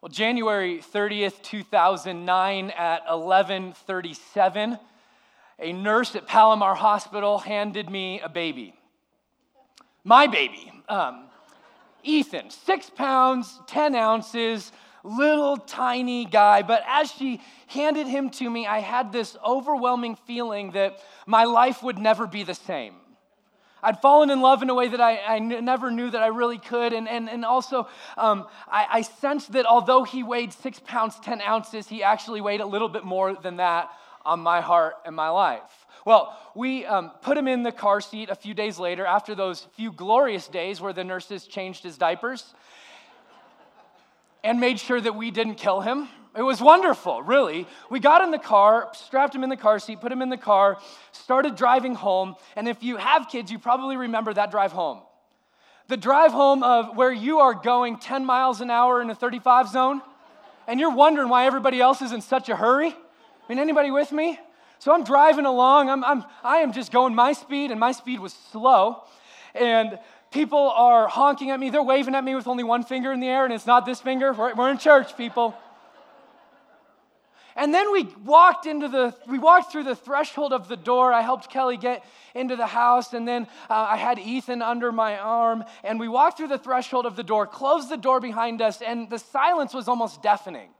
Well, January 30th, 2009 at 11:37, a nurse at Palomar Hospital handed me a baby. My baby, um, Ethan, six pounds, 10 ounces, little tiny guy. But as she handed him to me, I had this overwhelming feeling that my life would never be the same. I'd fallen in love in a way that I, never knew that I really could. And, and, and also, um, I, I sensed that although he weighed six pounds, 10 ounces, he actually weighed a little bit more than that on my heart and my life. Well, we um, put him in the car seat a few days later after those few glorious days where the nurses changed his diapers and made sure that we didn't kill him. It was wonderful, really. We got in the car, strapped him in the car seat, put him in the car, started driving home. And if you have kids, you probably remember that drive home. The drive home of where you are going 10 miles an hour in a 35 zone, and you're wondering why everybody else is in such a hurry. I mean, anybody with me? So I'm driving along. I'm, I'm, I am just going my speed, and my speed was slow. And people are honking at me. They're waving at me with only one finger in the air, and it's not this finger. We're, we're in church, people. And then we walked into the, we walked through the threshold of the door. I helped Kelly get into the house, and then uh, I had Ethan under my arm, and we walked through the threshold of the door, closed the door behind us, and the silence was almost deafening.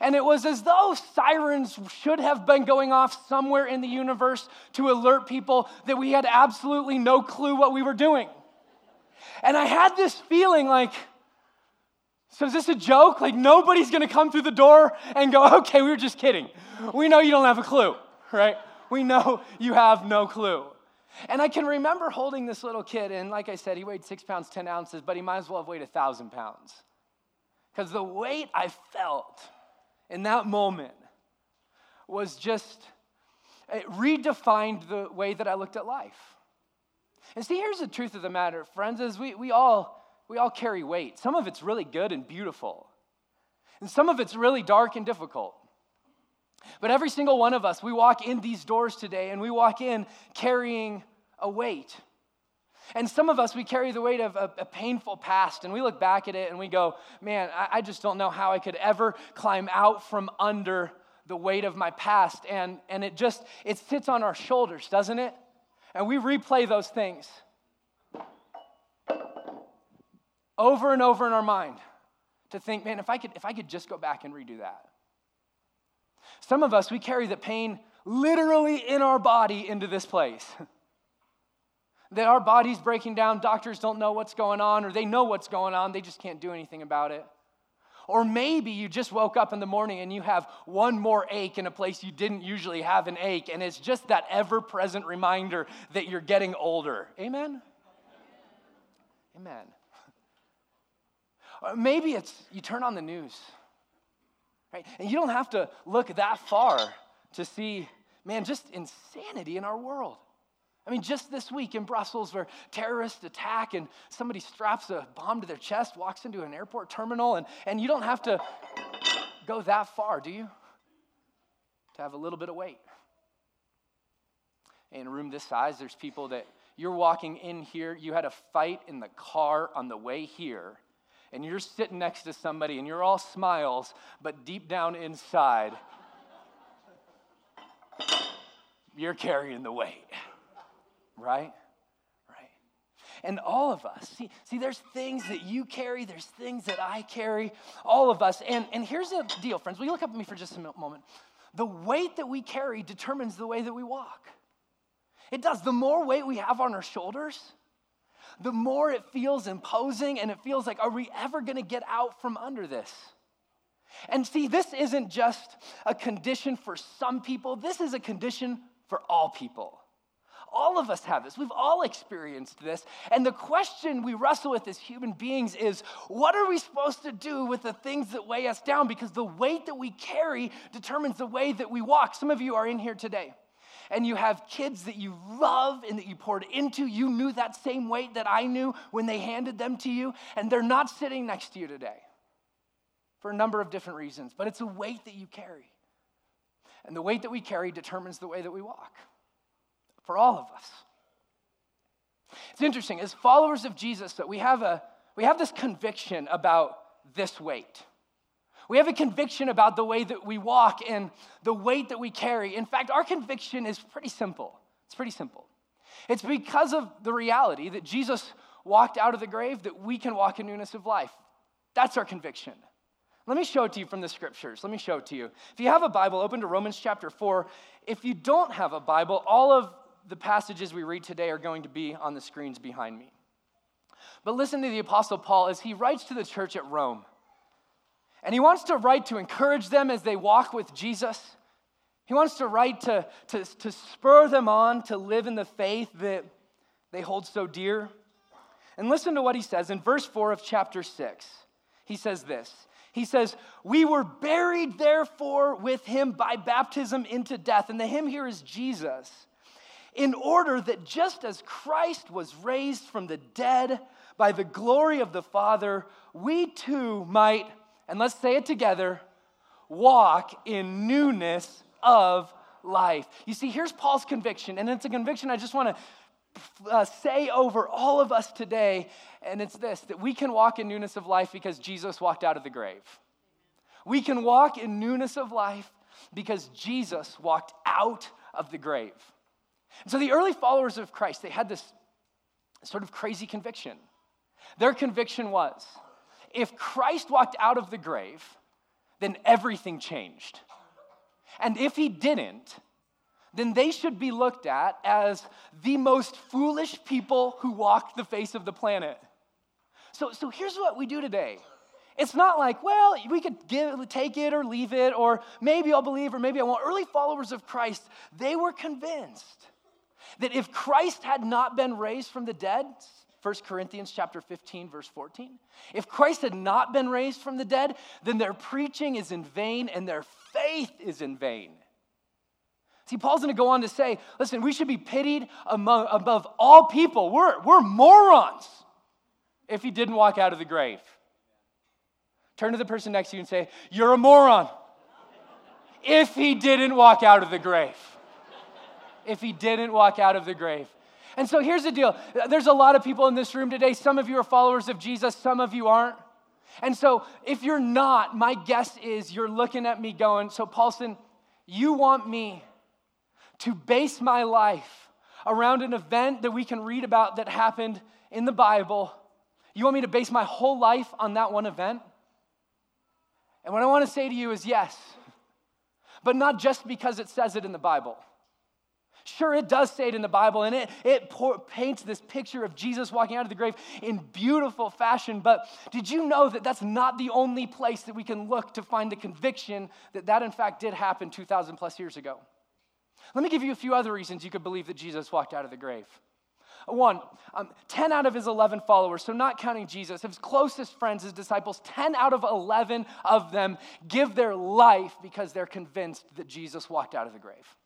And it was as though sirens should have been going off somewhere in the universe to alert people that we had absolutely no clue what we were doing. And I had this feeling like, so is this a joke? Like nobody's gonna come through the door and go, okay, we were just kidding. We know you don't have a clue, right? We know you have no clue. And I can remember holding this little kid, and like I said, he weighed six pounds, 10 ounces, but he might as well have weighed a thousand pounds. Because the weight I felt in that moment was just, it redefined the way that I looked at life. And see, here's the truth of the matter, friends, is we, we all we all carry weight. Some of it's really good and beautiful, and some of it's really dark and difficult. But every single one of us, we walk in these doors today and we walk in carrying a weight. And some of us, we carry the weight of a, a, painful past, and we look back at it and we go, man, I, I just don't know how I could ever climb out from under the weight of my past. And, and it just, it sits on our shoulders, doesn't it? And we replay those things over and over in our mind to think, man, if I could, if I could just go back and redo that. Some of us, we carry the pain literally in our body into this place. that our body's breaking down, doctors don't know what's going on, or they know what's going on, they just can't do anything about it. Or maybe you just woke up in the morning and you have one more ache in a place you didn't usually have an ache, and it's just that ever present reminder that you're getting older. Amen? Amen. Or maybe it's you turn on the news, right? And you don't have to look that far to see, man, just insanity in our world. I mean, just this week in Brussels, where terrorists attack and somebody straps a bomb to their chest, walks into an airport terminal, and, and you don't have to go that far, do you? To have a little bit of weight. In a room this size, there's people that you're walking in here, you had a fight in the car on the way here, and you're sitting next to somebody and you're all smiles, but deep down inside, you're carrying the weight. Right? And all of us, see, see, there's things that you carry, there's things that I carry, all of us. And, and here's the deal, friends. Will you look up at me for just a moment? The weight that we carry determines the way that we walk. It does. The more weight we have on our shoulders, the more it feels imposing and it feels like, are we ever going to get out from under this? And see, this isn't just a condition for some people, this is a condition for all people. All of us have this. We've all experienced this. And the question we wrestle with as human beings is what are we supposed to do with the things that weigh us down? Because the weight that we carry determines the way that we walk. Some of you are in here today and you have kids that you love and that you poured into, you knew that same weight that I knew when they handed them to you, and they're not sitting next to you today for a number of different reasons, but it's a weight that you carry. And the weight that we carry determines the way that we walk for all of us. It's interesting, as followers of Jesus, that we have, a, we have this conviction about this weight. We have a conviction about the way that we walk and the weight that we carry. In fact, our conviction is pretty simple. It's pretty simple. It's because of the reality that Jesus walked out of the grave that we can walk in newness of life. That's our conviction. Let me show it to you from the scriptures. Let me show it to you. If you have a Bible, open to Romans chapter 4. If you don't have a Bible, all of the passages we read today are going to be on the screens behind me. But listen to the Apostle Paul as he writes to the church at Rome. And he wants to write to encourage them as they walk with Jesus. He wants to write to, to, to spur them on to live in the faith that they hold so dear. And listen to what he says in verse 4 of chapter 6. He says this He says, We were buried, therefore, with him by baptism into death. And the him here is Jesus, in order that just as Christ was raised from the dead by the glory of the Father, we too might, and let's say it together, walk in newness of life. You see, here's Paul's conviction, and it's a conviction I just want to uh, say over all of us today, and it's this that we can walk in newness of life because Jesus walked out of the grave. We can walk in newness of life because Jesus walked out of the grave. So the early followers of Christ, they had this sort of crazy conviction. Their conviction was if Christ walked out of the grave, then everything changed. And if he didn't, then they should be looked at as the most foolish people who walk the face of the planet. So, so here's what we do today. It's not like, well, we could give, take it or leave it, or maybe I'll believe, or maybe I won't. Early followers of Christ, they were convinced that if Christ had not been raised from the dead, 1 Corinthians chapter 15 verse 14. If Christ had not been raised from the dead, then their preaching is in vain and their faith is in vain. See, Paul's going to go on to say, listen, we should be pitied among, above all people. We're, we're morons if he didn't walk out of the grave. Turn to the person next to you and say, You're a moron if he didn't walk out of the grave. If he didn't walk out of the grave. And so here's the deal there's a lot of people in this room today. Some of you are followers of Jesus, some of you aren't. And so if you're not, my guess is you're looking at me going, So, Paulson, you want me to base my life around an event that we can read about that happened in the Bible. You want me to base my whole life on that one event? And what I want to say to you is yes, but not just because it says it in the Bible. Sure, it does say it in the Bible, and it, it pour, paints this picture of Jesus walking out of the grave in beautiful fashion. But did you know that that's not the only place that we can look to find the conviction that that, in fact, did happen 2,000 plus years ago? Let me give you a few other reasons you could believe that Jesus walked out of the grave. One, um, 10 out of his 11 followers, so not counting Jesus, his closest friends, his disciples, 10 out of 11 of them give their life because they're convinced that Jesus walked out of the grave.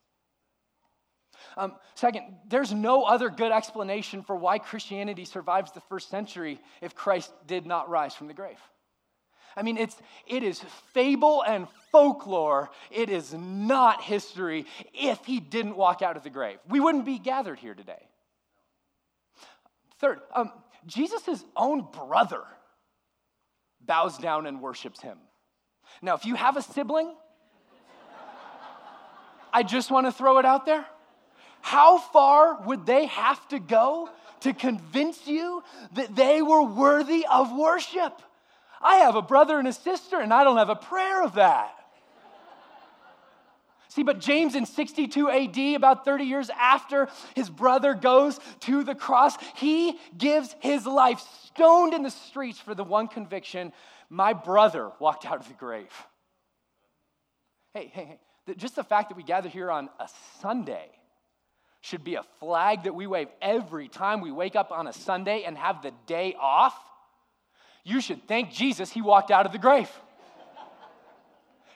Um, second, there's no other good explanation for why Christianity survives the first century if Christ did not rise from the grave. I mean, it's, it is fable and folklore. It is not history if he didn't walk out of the grave. We wouldn't be gathered here today. Third, um, Jesus' own brother bows down and worships him. Now, if you have a sibling, I just want to throw it out there. How far would they have to go to convince you that they were worthy of worship? I have a brother and a sister, and I don't have a prayer of that. See, but James in 62 AD, about 30 years after his brother goes to the cross, he gives his life stoned in the streets for the one conviction my brother walked out of the grave. Hey, hey, hey, just the fact that we gather here on a Sunday should be a flag that we wave every time we wake up on a Sunday and have the day off you should thank Jesus he walked out of the grave.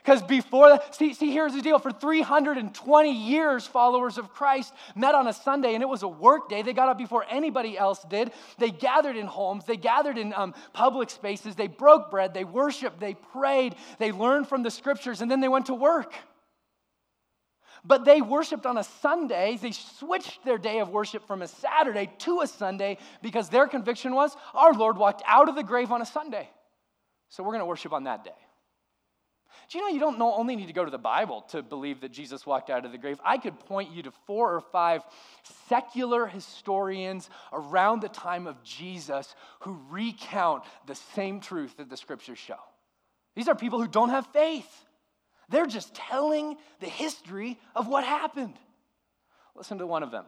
Because before that, see, see, here's the deal. For 320 years, followers of Christ met on a Sunday, and it was a work day. They got up before anybody else did. They gathered in homes, they gathered in um, public spaces, they broke bread, they worshiped, they prayed, they learned from the scriptures, and then they went to work. But they worshiped on a Sunday. They switched their day of worship from a Saturday to a Sunday because their conviction was our Lord walked out of the grave on a Sunday. So we're going to worship on that day. Do you know you don't know, only need to go to the Bible to believe that Jesus walked out of the grave? I could point you to four or five secular historians around the time of Jesus who recount the same truth that the scriptures show. These are people who don't have faith. They're just telling the history of what happened. Listen to one of them.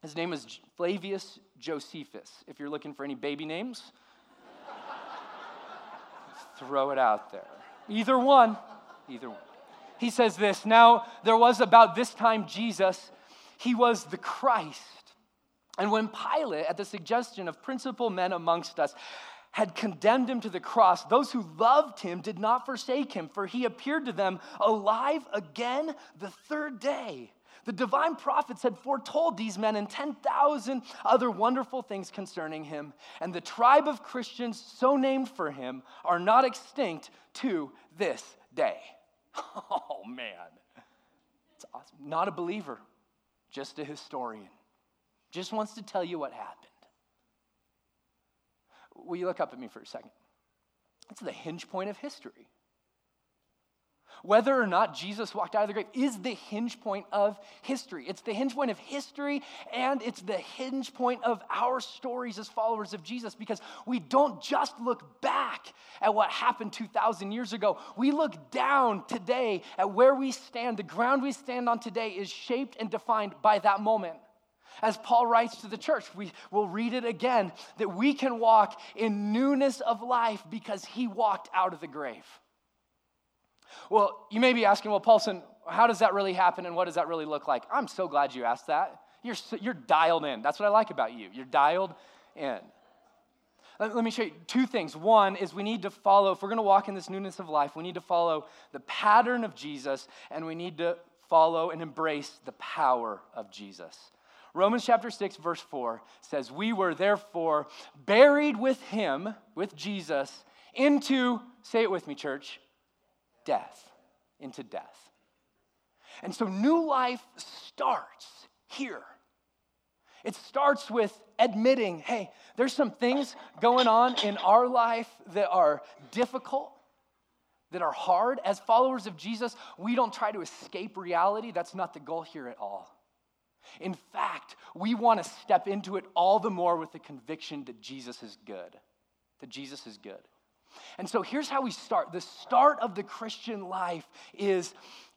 His name is Flavius Josephus. If you're looking for any baby names, throw it out there. Either one. Either one. He says this Now, there was about this time Jesus, he was the Christ. And when Pilate, at the suggestion of principal men amongst us, had condemned him to the cross, those who loved him did not forsake him, for he appeared to them alive again the third day. The divine prophets had foretold these men and 10,000 other wonderful things concerning him. And the tribe of Christians, so named for him, are not extinct to this day. Oh, man. It's awesome. Not a believer, just a historian. Just wants to tell you what happened. Will you look up at me for a second? It's the hinge point of history. Whether or not Jesus walked out of the grave is the hinge point of history. It's the hinge point of history and it's the hinge point of our stories as followers of Jesus because we don't just look back at what happened 2,000 years ago. We look down today at where we stand. The ground we stand on today is shaped and defined by that moment. As Paul writes to the church, we will read it again that we can walk in newness of life because he walked out of the grave. Well, you may be asking, well, Paulson, how does that really happen and what does that really look like? I'm so glad you asked that. You're, you're dialed in. That's what I like about you. You're dialed in. Let, let me show you two things. One is we need to follow, if we're going to walk in this newness of life, we need to follow the pattern of Jesus and we need to follow and embrace the power of Jesus. Romans chapter 6, verse 4 says, We were therefore buried with him, with Jesus, into, say it with me, church, death, into death. And so new life starts here. It starts with admitting, hey, there's some things going on in our life that are difficult, that are hard. As followers of Jesus, we don't try to escape reality. That's not the goal here at all. In fact, we want to step into it all the more with the conviction that Jesus is good. That Jesus is good. And so here's how we start. The start of the Christian life is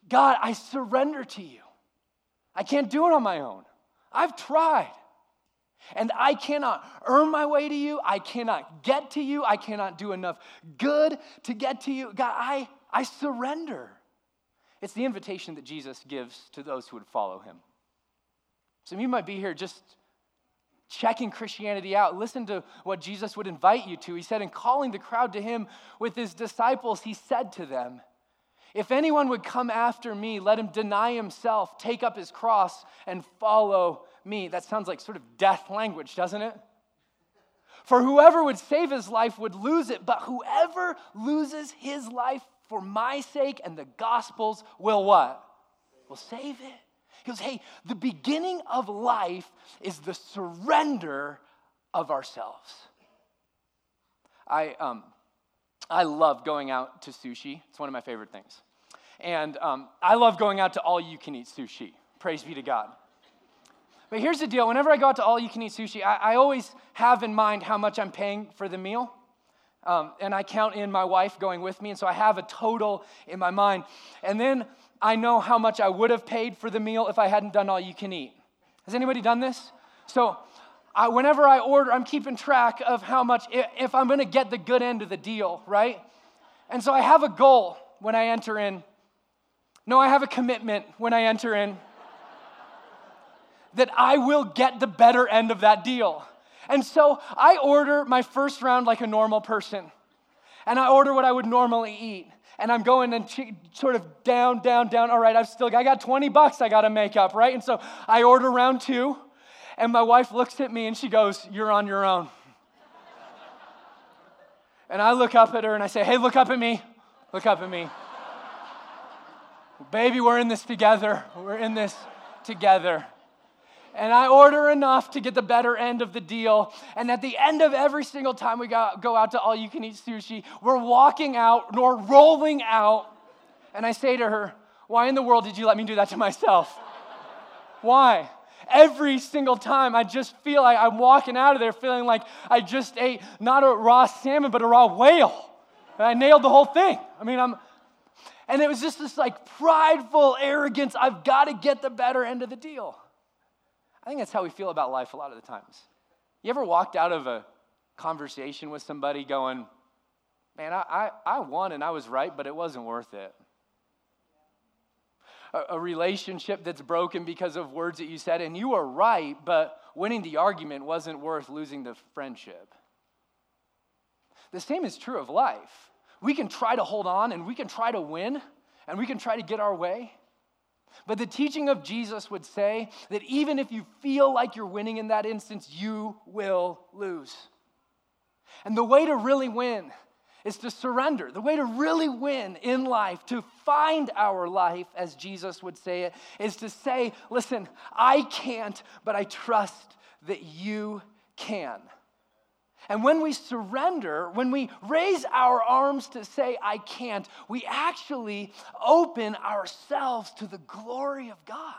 God, I surrender to you. I can't do it on my own. I've tried. And I cannot earn my way to you. I cannot get to you. I cannot do enough good to get to you. God, I, I surrender. It's the invitation that Jesus gives to those who would follow him. Some of you might be here just checking Christianity out. Listen to what Jesus would invite you to. He said, in calling the crowd to him with his disciples, he said to them, If anyone would come after me, let him deny himself, take up his cross, and follow me. That sounds like sort of death language, doesn't it? For whoever would save his life would lose it, but whoever loses his life for my sake and the gospel's will what? Will save it. Goes, hey, the beginning of life is the surrender of ourselves. I, um, I love going out to sushi. It's one of my favorite things. And um, I love going out to all you can eat sushi. Praise be to God. But here's the deal whenever I go out to all you can eat sushi, I, I always have in mind how much I'm paying for the meal. Um, and I count in my wife going with me. And so I have a total in my mind. And then I know how much I would have paid for the meal if I hadn't done all you can eat. Has anybody done this? So, I, whenever I order, I'm keeping track of how much, if I'm gonna get the good end of the deal, right? And so I have a goal when I enter in. No, I have a commitment when I enter in that I will get the better end of that deal. And so I order my first round like a normal person, and I order what I would normally eat and I'm going and sort of down, down, down. All right, I've still, I got 20 bucks I got to make up, right? And so I order round two, and my wife looks at me and she goes, You're on your own. and I look up at her and I say, Hey, look up at me. Look up at me. Baby, we're in this together. We're in this together and I order enough to get the better end of the deal. And at the end of every single time we go, out to all you can eat sushi, we're walking out or rolling out And I say to her, Why in the world did you let me do that to myself? Why? Every single time, I just feel like I'm walking out of there feeling like I just ate not a raw salmon, but a raw whale. And I nailed the whole thing. I mean, I'm, and it was just this like prideful arrogance. I've got to get the better end of the deal. I think that's how we feel about life a lot of the times. You ever walked out of a conversation with somebody going, man, I, I, I won and I was right, but it wasn't worth it? A, a relationship that's broken because of words that you said, and you were right, but winning the argument wasn't worth losing the friendship. The same is true of life. We can try to hold on and we can try to win and we can try to get our way. But the teaching of Jesus would say that even if you feel like you're winning in that instance, you will lose. And the way to really win is to surrender. The way to really win in life, to find our life, as Jesus would say it, is to say, listen, I can't, but I trust that you can. And when we surrender, when we raise our arms to say, I can't, we actually open ourselves to the glory of God.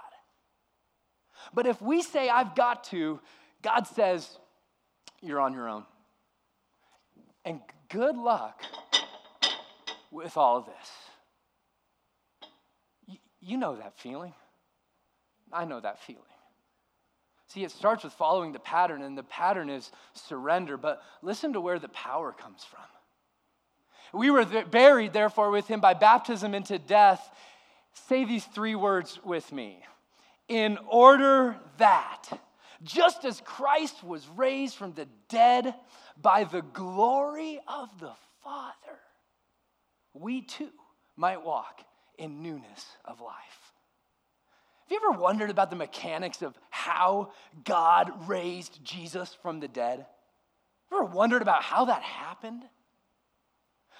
But if we say, I've got to, God says, You're on your own. And good luck with all of this. You know that feeling. I know that feeling. See, it starts with following the pattern, and the pattern is surrender. But listen to where the power comes from. We were buried, therefore, with him by baptism into death. Say these three words with me. In order that, just as Christ was raised from the dead by the glory of the Father, we too might walk in newness of life. Have you ever wondered about the mechanics of how God raised Jesus from the dead? Ever wondered about how that happened?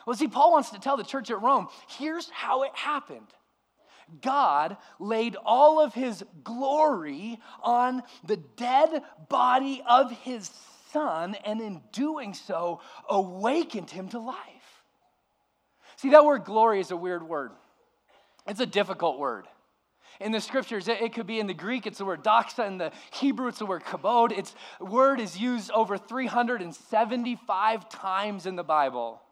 Well, see, Paul wants to tell the church at Rome here's how it happened. God laid all of his glory on the dead body of his son, and in doing so, awakened him to life. See, that word glory is a weird word, it's a difficult word. In the scriptures, it, could be in the Greek, it's the word doxa. In the Hebrew, it's the word kabod. Its word is used over 375 times in the Bible.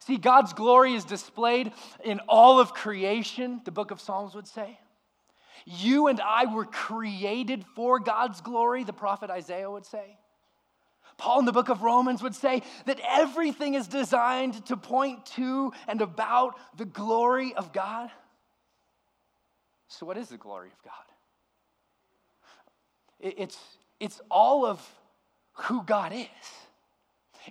See, God's glory is displayed in all of creation, the book of Psalms would say. You and I were created for God's glory, the prophet Isaiah would say. Paul in the book of Romans would say that everything is designed to point to and about the glory of God. So, what is the glory of God? It's, it's all of who God is.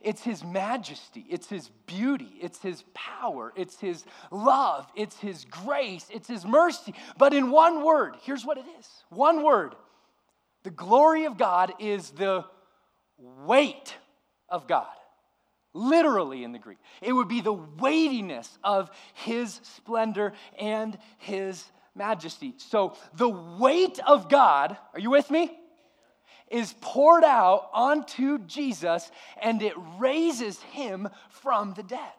It's His majesty, it's His beauty, it's His power, it's His love, it's His grace, it's His mercy. But in one word, here's what it is one word the glory of God is the weight of God. Literally in the Greek, it would be the weightiness of His splendor and His majesty. So the weight of God, are you with me? Is poured out onto Jesus and it raises him from the dead.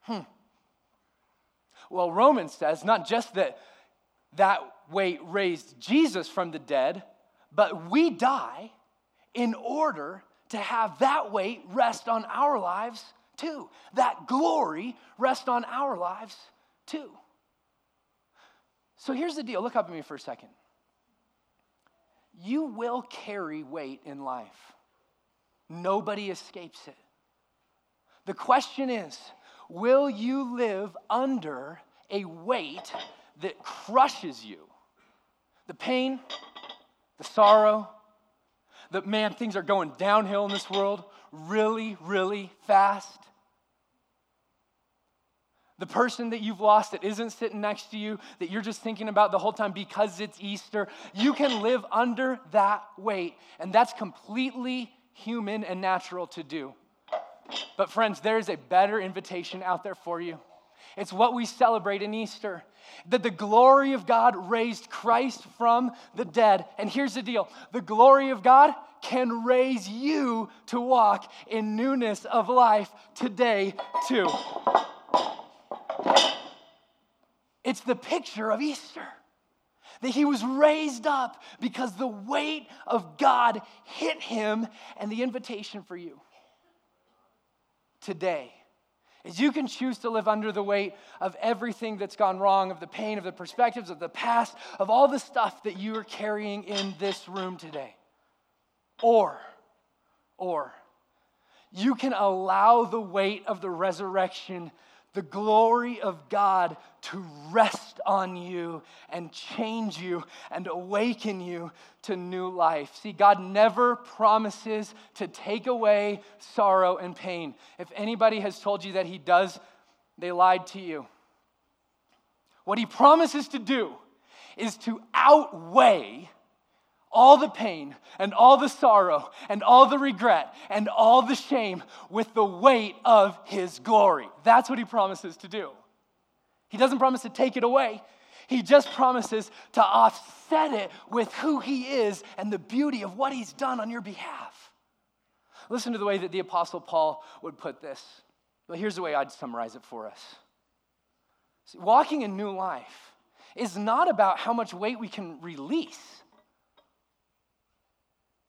Hmm. Well, Romans says not just that that weight raised Jesus from the dead, but we die in order to have that weight rest on our lives too. That glory rest on our lives too. So here's the deal look up at me for a second. You will carry weight in life, nobody escapes it. The question is will you live under a weight that crushes you? The pain, the sorrow, that man, things are going downhill in this world really, really fast the person that you've lost that isn't sitting next to you, that you're just thinking about the whole time because it's Easter, you can live under that weight. And that's completely human and natural to do. But, friends, there is a better invitation out there for you. It's what we celebrate in Easter that the glory of God raised Christ from the dead. And here's the deal the glory of God can raise you to walk in newness of life today, too. It's the picture of Easter. That he was raised up because the weight of God hit him, and the invitation for you today is you can choose to live under the weight of everything that's gone wrong, of the pain, of the perspectives, of the past, of all the stuff that you are carrying in this room today. Or, or, you can allow the weight of the resurrection the glory of God to rest on you and change you and awaken you to new life. See, God never promises to take away sorrow and pain. If anybody has told you that He does, they lied to you. What He promises to do is to outweigh all the pain and all the sorrow and all the regret and all the shame with the weight of his glory. That's what he promises to do. He doesn't promise to take it away, he just promises to offset it with who he is and the beauty of what he's done on your behalf. Listen to the way that the Apostle Paul would put this. Well, here's the way I'd summarize it for us. See, walking in new life is not about how much weight we can release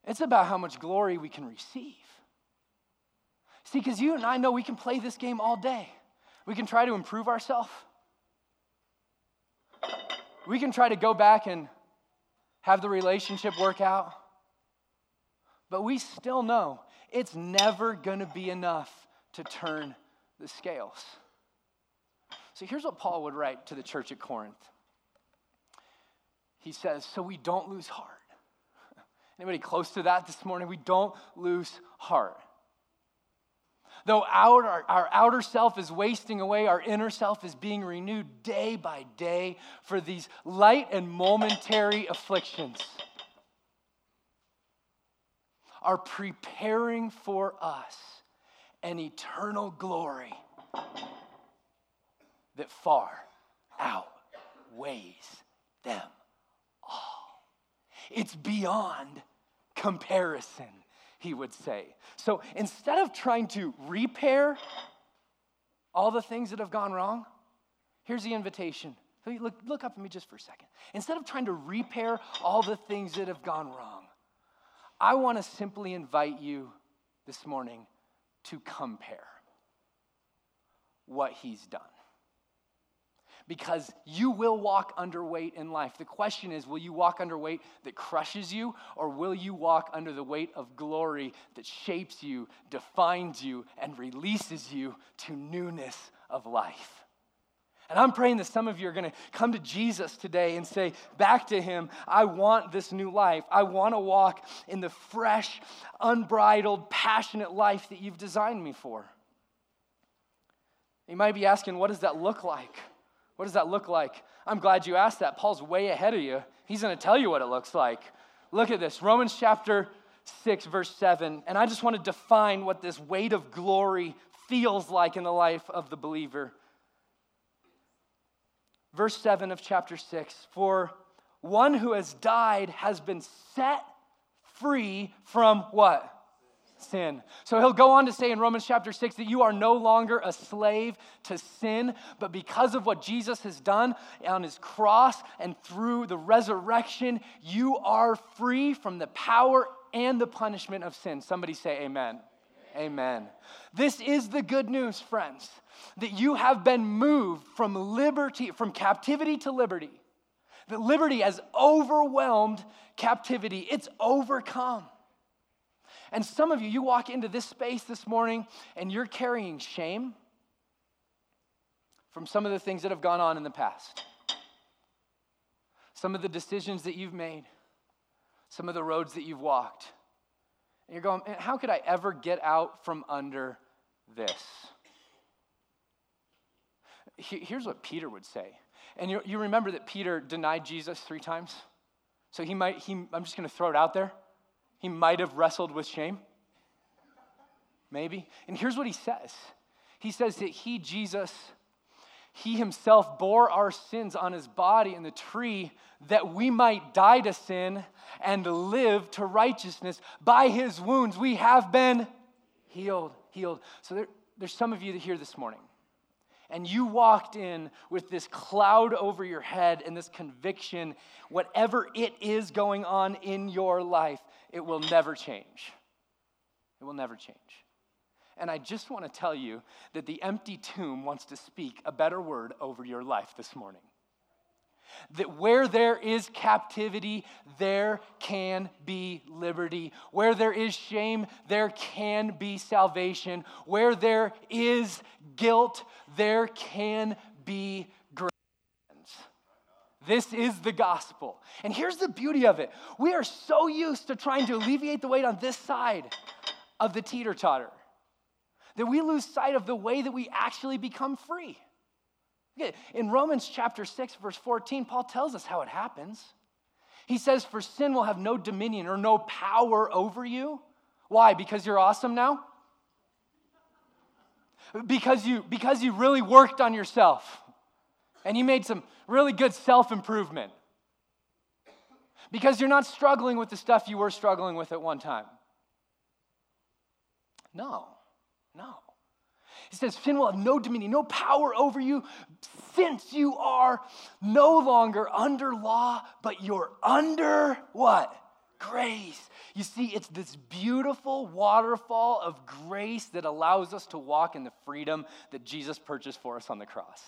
it's about how much glory we can receive. See, because you and I know we can play this game all day. We can try to improve ourselves. We can try to go back and have the relationship work out. But we still know it's never going to be enough to turn the scales. So here's what Paul would write to the church at Corinth. He says, So we don't lose heart. Anybody close to that this morning? We don't lose heart. Though our, our, outer self is wasting away, our inner self is being renewed day by day for these light and momentary afflictions are preparing for us an eternal glory that far outweighs them all. It's beyond comparison, he would say. So instead of trying to repair all the things that have gone wrong, here's the invitation. Look, look up at me just for a second. Instead of trying to repair all the things that have gone wrong, I want to simply invite you this morning to compare what he's done because you will walk underweight in life. The question is will you walk under weight that crushes you, or will you walk under the weight of glory that shapes you, defines you, and releases you to newness of life? And I'm praying that some of you are going to come to Jesus today and say back to him, I want this new life. I want to walk in the fresh, unbridled, passionate life that you've designed me for. You might be asking, what does that look like? What does that look like? I'm glad you asked that. Paul's way ahead of you. He's going to tell you what it looks like. Look at this Romans chapter 6, verse 7. And I just want to define what this weight of glory feels like in the life of the believer. Verse 7 of chapter 6 For one who has died has been set free from what? Sin. So he'll go on to say in Romans chapter 6 that you are no longer a slave to sin, but because of what Jesus has done on his cross and through the resurrection, you are free from the power and the punishment of sin. Somebody say amen. Amen. This is the good news, friends, that you have been moved from liberty, from captivity to liberty. That liberty has overwhelmed captivity, it's overcome. And some of you, you walk into this space this morning and you're carrying shame from some of the things that have gone on in the past, some of the decisions that you've made, some of the roads that you've walked. And you're going, how could I ever get out from under this? Here's what Peter would say. And you, you remember that Peter denied Jesus three times? So he might, he, I'm just going to throw it out there. He might have wrestled with shame. Maybe. And here's what he says He says that he, Jesus, he himself bore our sins on his body in the tree that we might die to sin and live to righteousness. By his wounds, we have been healed. Healed. So there, there's some of you here this morning, and you walked in with this cloud over your head and this conviction, whatever it is going on in your life, it will never change. It will never change. And I just want to tell you that the empty tomb wants to speak a better word over your life this morning. That where there is captivity, there can be liberty. Where there is shame, there can be salvation. Where there is guilt, there can be. This is the gospel. And here's the beauty of it we are so used to trying to alleviate the weight on this side of the teeter totter that we lose sight of the way that we actually become free. In Romans chapter 6, verse 14, Paul tells us how it happens. He says, For sin will have no dominion or no power over you. Why? Because you're awesome now? Because you, because you really worked on yourself and you made some really good self improvement. Because you're not struggling with the stuff you were struggling with at one time. No, no. He says, Sin will have no dominion, no power over you, since you are no longer under law, but you're under what? Grace. You see, it's this beautiful waterfall of grace that allows us to walk in the freedom that Jesus purchased for us on the cross.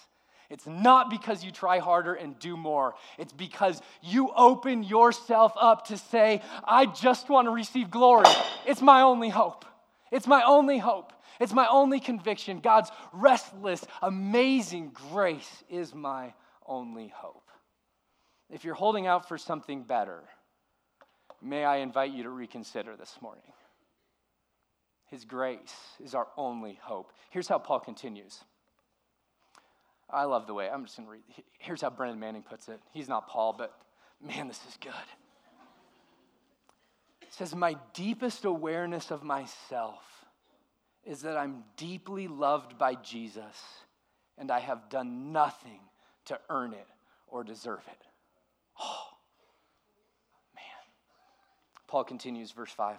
It's not because you try harder and do more. It's because you open yourself up to say, I just want to receive glory. It's my only hope. It's my only hope. It's my only conviction. God's restless, amazing grace is my only hope. If you're holding out for something better, may I invite you to reconsider this morning. His grace is our only hope. Here's how Paul continues. I love the way, I'm just going to read. Here's how Brennan Manning puts it. He's not Paul, but man, this is good. It says, My deepest awareness of myself is that I'm deeply loved by Jesus and I have done nothing to earn it or deserve it. Oh, man. Paul continues, verse 5.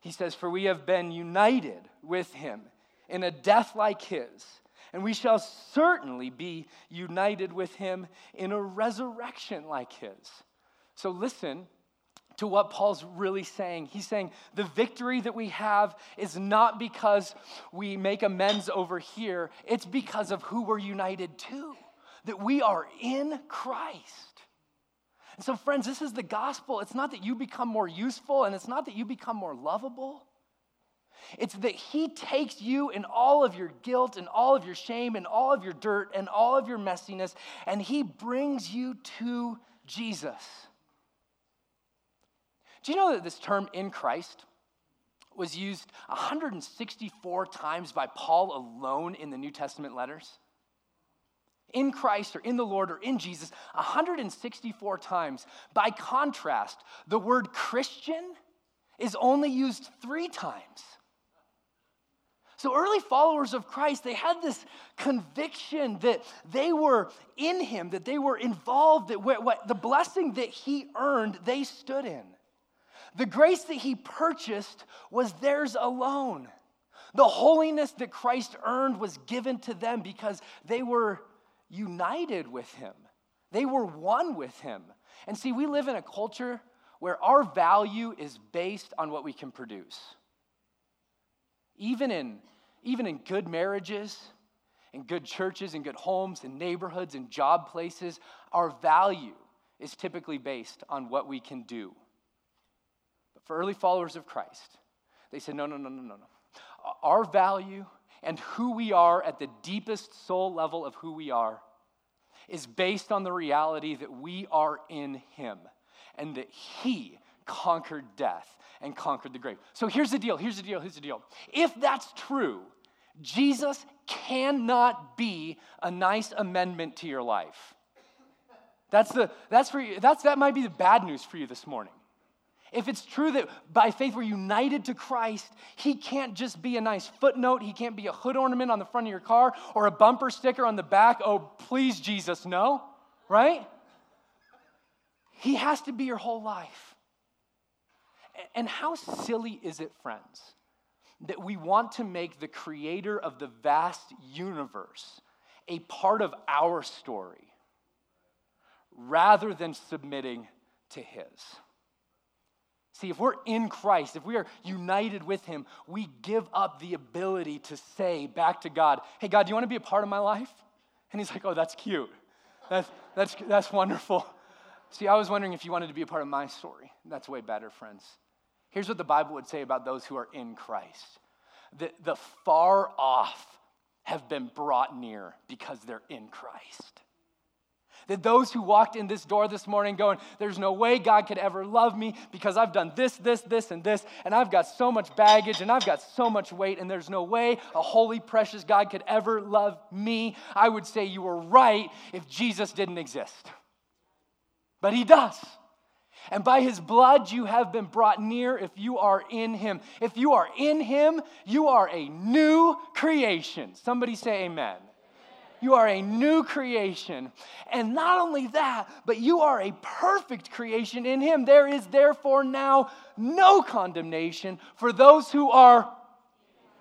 He says, For we have been united with him in a death like his, and we shall certainly be united with him in a resurrection like his. So listen to what Paul's really saying. He's saying the victory that we have is not because we make amends over here, it's because of who we're united to, that we are in Christ. And so, friends, this is the gospel. It's not that you become more useful and it's not that you become more lovable. It's that He takes you and all of your guilt and all of your shame and all of your dirt and all of your messiness, and He brings you to Jesus. Do you know that this term in Christ was used 164 times by Paul alone in the New Testament letters? In Christ or in the Lord or in Jesus, 164 times. By contrast, the word Christian is only used three times. So, early followers of Christ, they had this conviction that they were in Him, that they were involved, that what, the blessing that He earned, they stood in. The grace that he purchased was theirs alone. The holiness that Christ earned was given to them because they were united with him. They were one with him. And see, we live in a culture where our value is based on what we can produce. Even in, even in good marriages, in good churches, in good homes, in neighborhoods, in job places, our value is typically based on what we can do But for early followers of Christ, they said, no, no, no, no, no, no. Our value and who we are at the deepest soul level of who we are is based on the reality that we are in Him and that He conquered death and conquered the grave. So here's the deal, here's the deal, here's the deal. If that's true, Jesus cannot be a nice amendment to your life. That's the that's for you, that's that might be the bad news for you this morning. If it's true that by faith we're united to Christ, He can't just be a nice footnote. He can't be a hood ornament on the front of your car or a bumper sticker on the back. Oh, please, Jesus, no, right? He has to be your whole life. And how silly is it, friends, that we want to make the creator of the vast universe a part of our story rather than submitting to His. See, if we're in Christ, if we are united with Him, we give up the ability to say back to God, Hey, God, do you want to be a part of my life? And He's like, Oh, that's cute. That's, that's, that's wonderful. See, I was wondering if you wanted to be a part of my story. That's way better, friends. Here's what the Bible would say about those who are in Christ the, the far off have been brought near because they're in Christ. That those who walked in this door this morning going, There's no way God could ever love me because I've done this, this, this, and this, and I've got so much baggage and I've got so much weight, and there's no way a holy, precious God could ever love me. I would say you were right if Jesus didn't exist. But He does. And by his blood, you have been brought near if you are in him. If you are in him, you are a new creation. Somebody say amen. You are a new creation. And not only that, but you are a perfect creation in him. There is therefore now no condemnation for those who are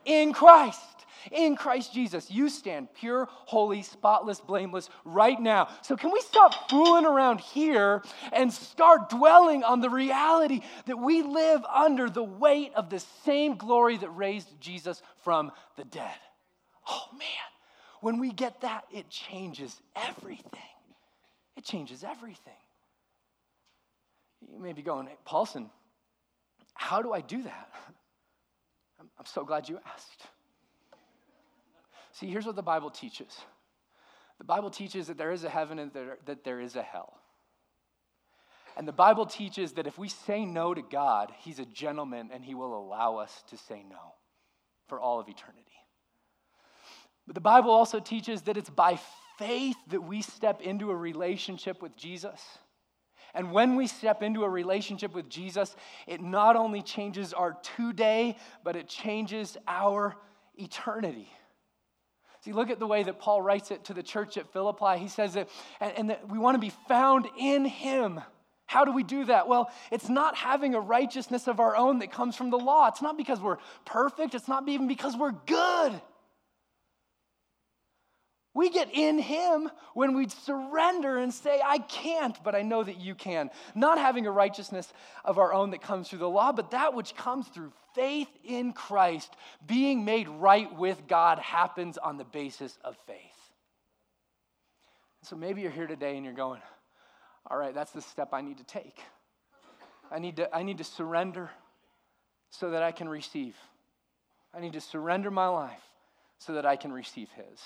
in Christ in Christ Jesus. You stand pure, holy, spotless, blameless right now. So, can we stop fooling around here and start dwelling on the reality that we live under the weight of the same glory that raised Jesus from the dead? Oh, man. When we get that, it changes everything. It changes everything. You may be going, hey, Paulson, how do I do that? I'm, I'm so glad you asked. See, here's what the Bible teaches the Bible teaches that there is a heaven and that there is a hell. And the Bible teaches that if we say no to God, He's a gentleman and He will allow us to say no for all of eternity. But the Bible also teaches that it's by faith that we step into a relationship with Jesus. And when we step into a relationship with Jesus, it not only changes our today, but it changes our eternity. See, look at the way that Paul writes it to the church at Philippi. He says that, and, and that we want to be found in him. How do we do that? Well, it's not having a righteousness of our own that comes from the law. It's not because we're perfect, it's not even because we're good. We get in Him when we surrender and say, I can't, but I know that you can. Not having a righteousness of our own that comes through the law, but that which comes through faith in Christ, being made right with God, happens on the basis of faith. So maybe you're here today and you're going, all right, that's the step I need to take. I need to, I need to surrender so that I can receive. I need to surrender my life so that I can receive His.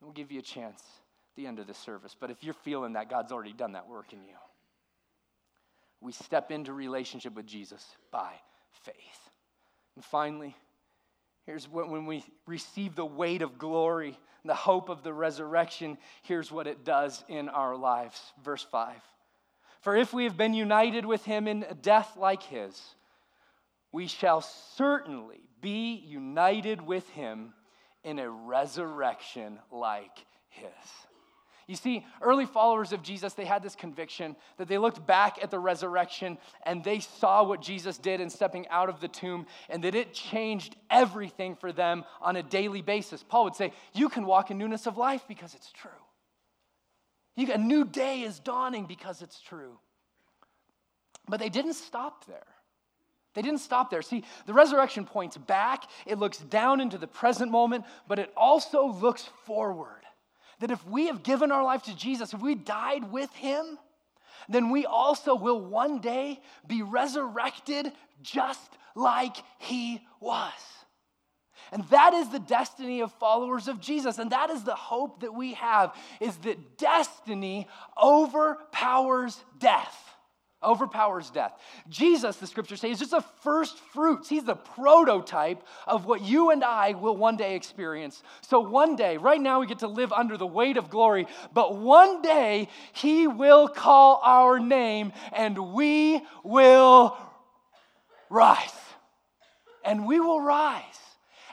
We'll give you a chance at the end of the service. But if you're feeling that, God's already done that work in you. We step into relationship with Jesus by faith. And finally, here's what when we receive the weight of glory, the hope of the resurrection, here's what it does in our lives. Verse 5. For if we have been united with him in a death like his, we shall certainly be united with him in a resurrection like his. You see, early followers of Jesus, they had this conviction that they looked back at the resurrection and they saw what Jesus did in stepping out of the tomb and that it changed everything for them on a daily basis. Paul would say, You can walk in newness of life because it's true. You, a new day is dawning because it's true. But they didn't stop there. They didn't stop there. See, the resurrection points back, it looks down into the present moment, but it also looks forward. That if we have given our life to Jesus, if we died with him, then we also will one day be resurrected just like he was. And that is the destiny of followers of Jesus. And that is the hope that we have is that destiny overpowers death overpowers death. Jesus, the scriptures say, is just a first fruits. He's the prototype of what you and I will one day experience. So one day, right now we get to live under the weight of glory, but one day he will call our name and we will rise. And we will rise.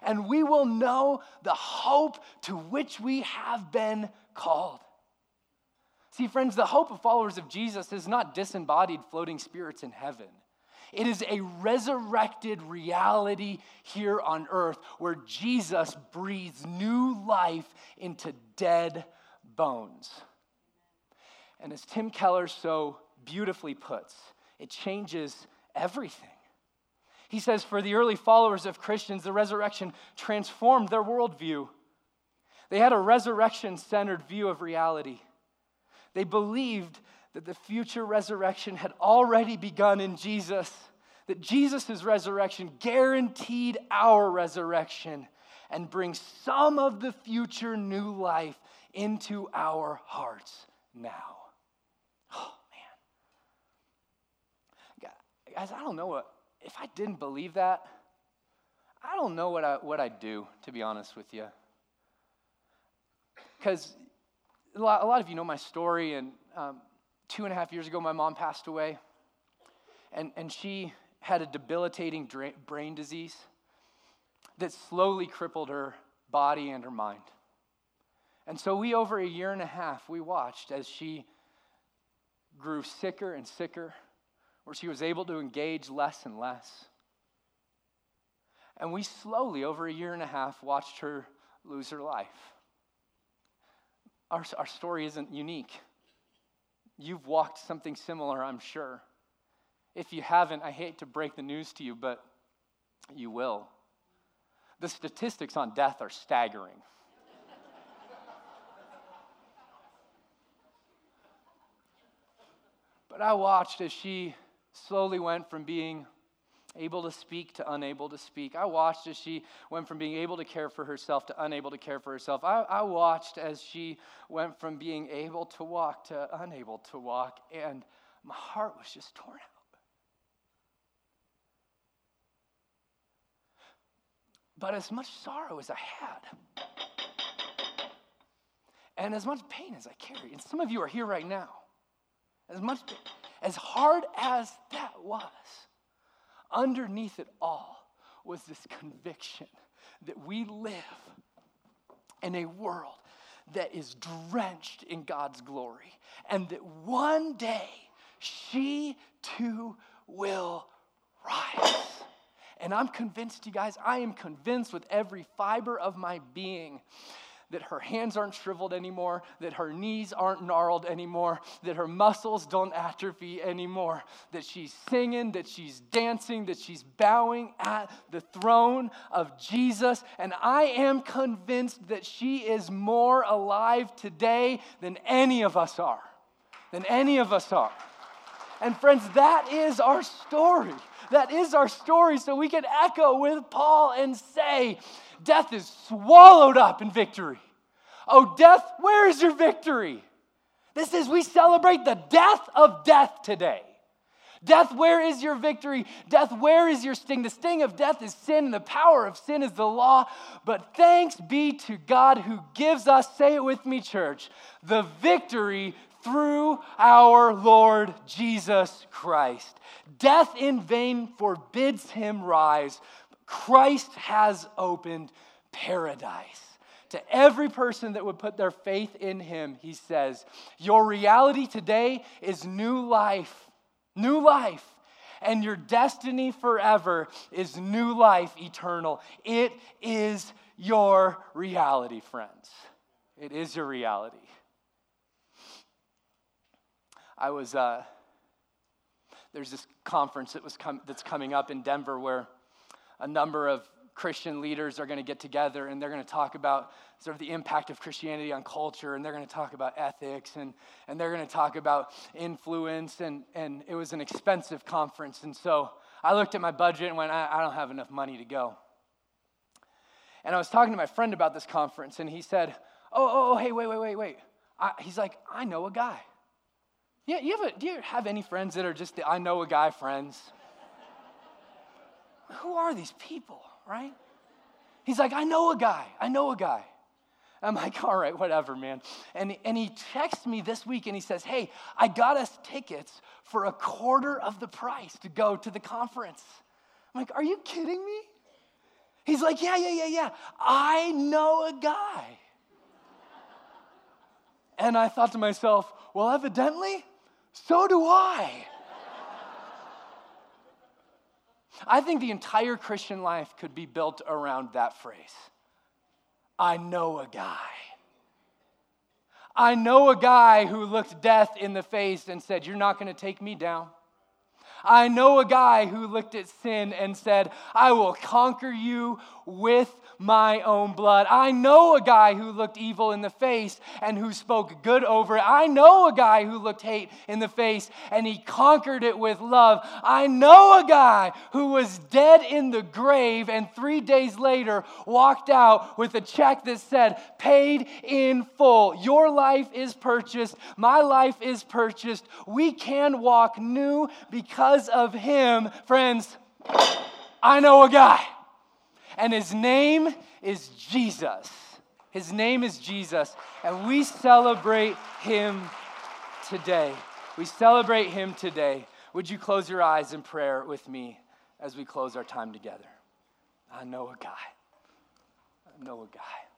And we will know the hope to which we have been called. See, friends, the hope of followers of Jesus is not disembodied floating spirits in heaven. It is a resurrected reality here on earth where Jesus breathes new life into dead bones. And as Tim Keller so beautifully puts, it changes everything. He says, for the early followers of Christians, the resurrection transformed their worldview. They had a resurrection centered view of reality. They believed that the future resurrection had already begun in Jesus, that Jesus' resurrection guaranteed our resurrection and brings some of the future new life into our hearts now. Oh, man. Guys, I don't know what, if I didn't believe that, I don't know what, I, what I'd do, to be honest with you. Because a lot, of you know my story, and um, two and a half years ago, my mom passed away, and, and she had a debilitating dra- brain disease that slowly crippled her body and her mind. And so we, over a year and a half, we watched as she grew sicker and sicker, where she was able to engage less and less. And we slowly, over a year and a half, watched her lose her life. Our, our story isn't unique. You've walked something similar, I'm sure. If you haven't, I hate to break the news to you, but you will. The statistics on death are staggering. but I watched as she slowly went from being able to speak to unable to speak. I watched as she went from being able to care for herself to unable to care for herself. I, I, watched as she went from being able to walk to unable to walk, and my heart was just torn out. But as much sorrow as I had, and as much pain as I carried, and some of you are here right now, as much, as hard as that was, underneath it all was this conviction that we live in a world that is drenched in God's glory, and that one day she too will rise. And I'm convinced, you guys, I am convinced with every fiber of my being that her hands aren't shriveled anymore, that her knees aren't gnarled anymore, that her muscles don't atrophy anymore, that she's singing, that she's dancing, that she's bowing at the throne of Jesus. And I am convinced that she is more alive today than any of us are. Than any of us are. And friends, that is our story. That is our story. So we can echo with Paul and say, Death is swallowed up in victory. Oh, death, where is your victory? This is, we celebrate the death of death today. Death, where is your victory? Death, where is your sting? The sting of death is sin, and the power of sin is the law. But thanks be to God who gives us, say it with me, church, the victory through our Lord Jesus Christ. Death in vain forbids him rise, Christ has opened paradise. To every person that would put their faith in him, he says, Your reality today is new life. New life. And your destiny forever is new life eternal. It is your reality, friends. It is your reality. I was, uh, there's this conference that was com- that's coming up in Denver where a number of Christian leaders are going to get together and they're going to talk about sort of the impact of Christianity on culture and they're going to talk about ethics and, and they're going to talk about influence. And, and it was an expensive conference. And so I looked at my budget and went, I, I don't have enough money to go. And I was talking to my friend about this conference and he said, Oh, oh, oh hey, wait, wait, wait, wait. I, he's like, I know a guy. Yeah, you have a, do you have any friends that are just the I know a guy friends? who are these people, right? He's like, I know a guy. I know a guy. I'm like, all right, whatever, man. And, and he texts me this week and he says, hey, I got us tickets for a quarter of the price to go to the conference. I'm like, are you kidding me? He's like, yeah, yeah, yeah, yeah. I know a guy. And I thought to myself, well, evidently, so do I. I think the entire Christian life could be built around that phrase I know a guy. I know a guy who looked death in the face and said, You're not going to take me down. I know a guy who looked at sin and said, I will conquer you with my own blood. I know a guy who looked evil in the face and who spoke good over it. I know a guy who looked hate in the face and he conquered it with love. I know a guy who was dead in the grave and three days later walked out with a check that said, paid in full. Your life is purchased. My life is purchased. We can walk new because of him. Friends, I know a guy and his name is Jesus. His name is Jesus, and we celebrate him today. We celebrate him today. Would you close your eyes in prayer with me as we close our time together? I know a guy. I know a guy.